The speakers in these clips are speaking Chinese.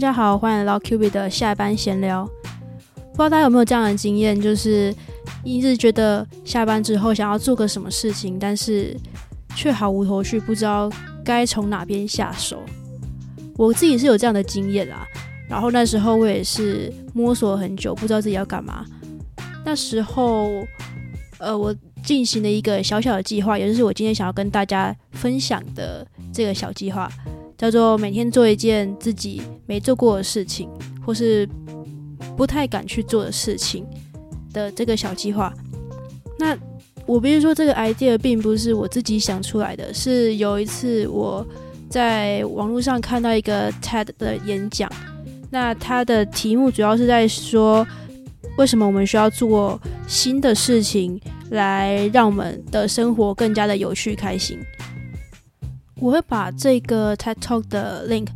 大家好，欢迎来到 Q B 的下班闲聊。不知道大家有没有这样的经验，就是一直觉得下班之后想要做个什么事情，但是却毫无头绪，不知道该从哪边下手。我自己是有这样的经验啦。然后那时候我也是摸索很久，不知道自己要干嘛。那时候，呃，我进行了一个小小的计划，也就是我今天想要跟大家分享的这个小计划。叫做每天做一件自己没做过的事情，或是不太敢去做的事情的这个小计划。那我比如说，这个 idea 并不是我自己想出来的，是有一次我在网络上看到一个 TED 的演讲，那它的题目主要是在说，为什么我们需要做新的事情，来让我们的生活更加的有趣开心。我会把这个 TED Talk 的 link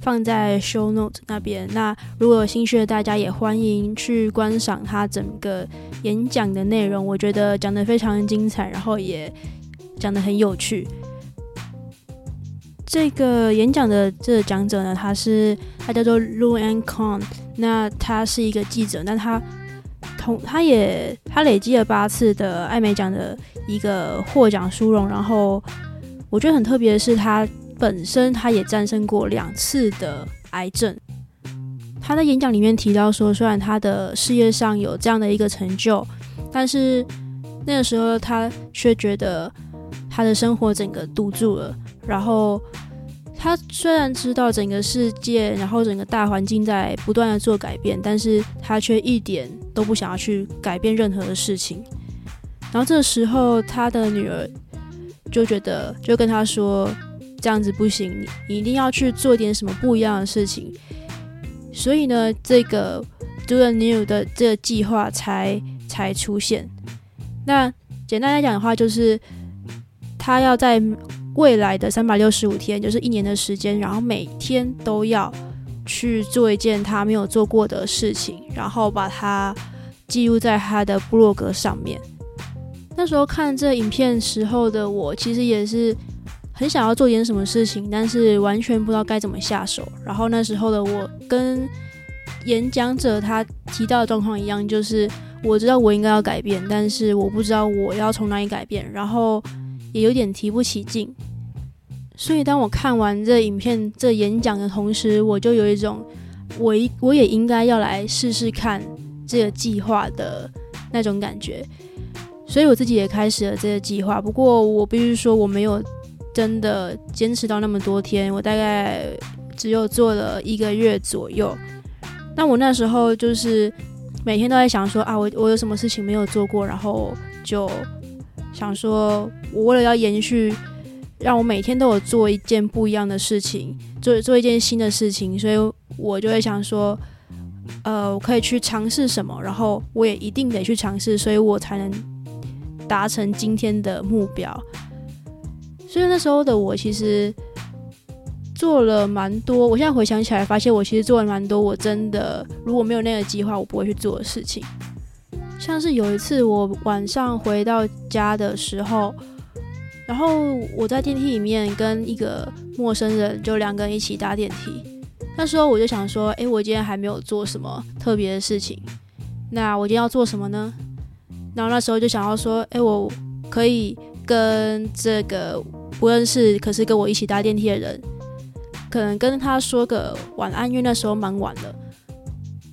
放在 Show Note 那边。那如果有兴趣的大家，也欢迎去观赏他整个演讲的内容。我觉得讲的非常精彩，然后也讲的很有趣。这个演讲的这个讲者呢，他是他叫做 Lu An Con。那他是一个记者，那他同他也他累积了八次的艾美奖的一个获奖殊荣，然后。我觉得很特别的是，他本身他也战胜过两次的癌症。他在演讲里面提到说，虽然他的事业上有这样的一个成就，但是那个时候他却觉得他的生活整个堵住了。然后他虽然知道整个世界，然后整个大环境在不断的做改变，但是他却一点都不想要去改变任何的事情。然后这时候，他的女儿。就觉得就跟他说这样子不行，你你一定要去做点什么不一样的事情。所以呢，这个 Do the New 的这个计划才才出现。那简单来讲的话，就是他要在未来的三百六十五天，就是一年的时间，然后每天都要去做一件他没有做过的事情，然后把它记录在他的部落格上面。那时候看这影片时候的我，其实也是很想要做点什么事情，但是完全不知道该怎么下手。然后那时候的我跟演讲者他提到的状况一样，就是我知道我应该要改变，但是我不知道我要从哪里改变，然后也有点提不起劲。所以当我看完这影片、这演讲的同时，我就有一种我我也应该要来试试看这个计划的那种感觉。所以我自己也开始了这个计划，不过我必须说我没有真的坚持到那么多天，我大概只有做了一个月左右。那我那时候就是每天都在想说啊，我我有什么事情没有做过，然后就想说，我为了要延续，让我每天都有做一件不一样的事情，做做一件新的事情，所以我就会想说，呃，我可以去尝试什么，然后我也一定得去尝试，所以我才能。达成今天的目标，所以那时候的我其实做了蛮多。我现在回想起来，发现我其实做了蛮多。我真的如果没有那个计划，我不会去做的事情。像是有一次我晚上回到家的时候，然后我在电梯里面跟一个陌生人就两个人一起搭电梯。那时候我就想说，诶，我今天还没有做什么特别的事情，那我今天要做什么呢？然后那时候就想要说，哎，我可以跟这个不认识，可是跟我一起搭电梯的人，可能跟他说个晚安，因为那时候蛮晚了。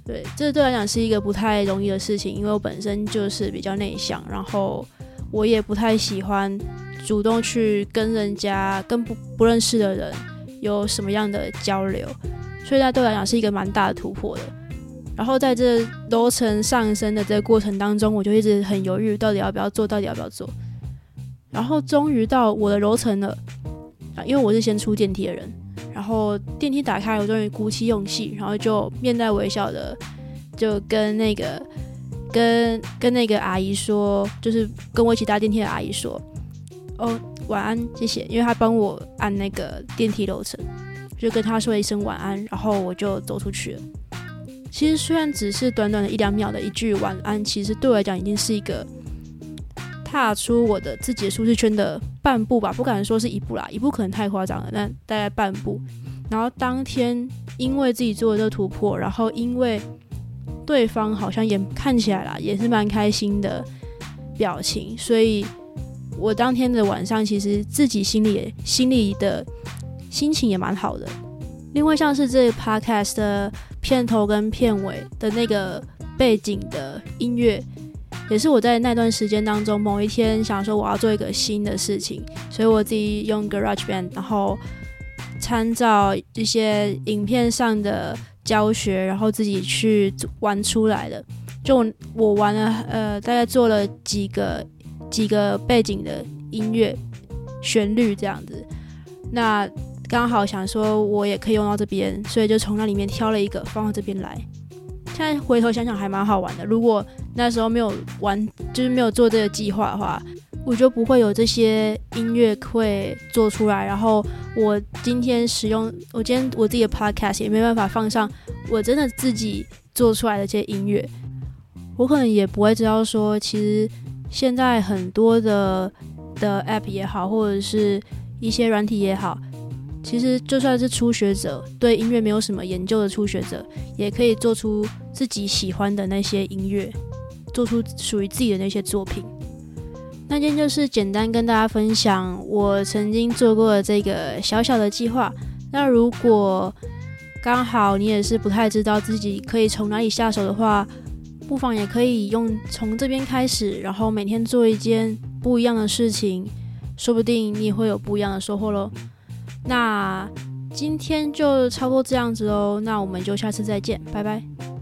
对，这对来讲是一个不太容易的事情，因为我本身就是比较内向，然后我也不太喜欢主动去跟人家、跟不不认识的人有什么样的交流，所以那对我来讲是一个蛮大的突破的。然后在这楼层上升的这个过程当中，我就一直很犹豫，到底要不要做，到底要不要做。然后终于到我的楼层了，因为我是先出电梯的人。然后电梯打开，我终于鼓起勇气，然后就面带微笑的，就跟那个跟跟那个阿姨说，就是跟我一起搭电梯的阿姨说，哦，晚安，谢谢，因为她帮我按那个电梯楼层，就跟她说一声晚安，然后我就走出去了。其实虽然只是短短的一两秒的一句晚安，其实对我来讲已经是一个踏出我的自己的舒适圈的半步吧，不敢说是一步啦，一步可能太夸张了，但大概半步。然后当天因为自己做的这个突破，然后因为对方好像也看起来啦，也是蛮开心的表情，所以我当天的晚上其实自己心里也心里的心情也蛮好的。另外像是这 podcast 的片头跟片尾的那个背景的音乐，也是我在那段时间当中某一天想说我要做一个新的事情，所以我自己用 Garage Band，然后。参照一些影片上的教学，然后自己去玩出来的。就我玩了，呃，大概做了几个几个背景的音乐旋律这样子。那刚好想说，我也可以用到这边，所以就从那里面挑了一个放到这边来。现在回头想想还蛮好玩的。如果那时候没有玩，就是没有做这个计划的话。我就不会有这些音乐会做出来，然后我今天使用我今天我自己的 podcast 也没办法放上我真的自己做出来的这些音乐，我可能也不会知道说，其实现在很多的的 app 也好，或者是一些软体也好，其实就算是初学者，对音乐没有什么研究的初学者，也可以做出自己喜欢的那些音乐，做出属于自己的那些作品。那今天就是简单跟大家分享我曾经做过的这个小小的计划。那如果刚好你也是不太知道自己可以从哪里下手的话，不妨也可以用从这边开始，然后每天做一件不一样的事情，说不定你也会有不一样的收获喽。那今天就差不多这样子喽，那我们就下次再见，拜拜。